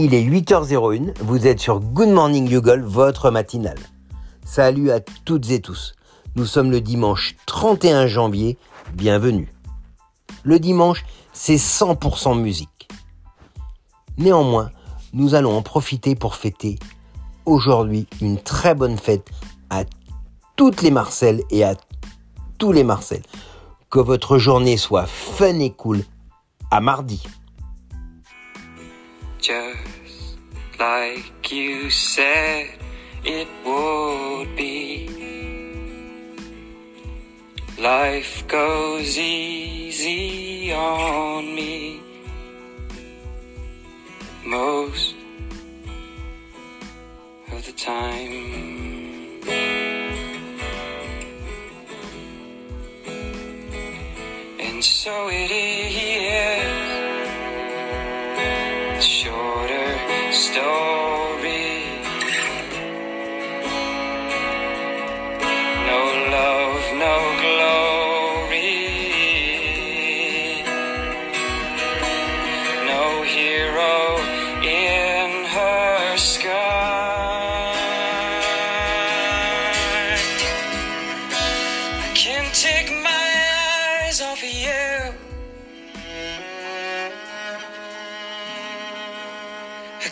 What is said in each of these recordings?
Il est 8h01, vous êtes sur Good Morning Google, votre matinale. Salut à toutes et tous. Nous sommes le dimanche 31 janvier, bienvenue. Le dimanche, c'est 100% musique. Néanmoins, nous allons en profiter pour fêter aujourd'hui une très bonne fête à toutes les Marcel et à tous les Marcel. Que votre journée soit fun et cool. À mardi. just like you said it would be. Life goes easy on me most of the time. And so it is story. No love, no glory. No hero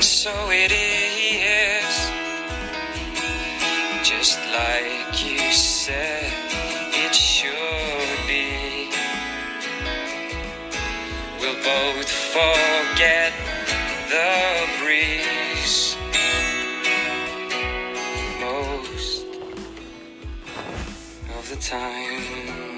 And so it is, just like you said it should be. We'll both forget the breeze most of the time.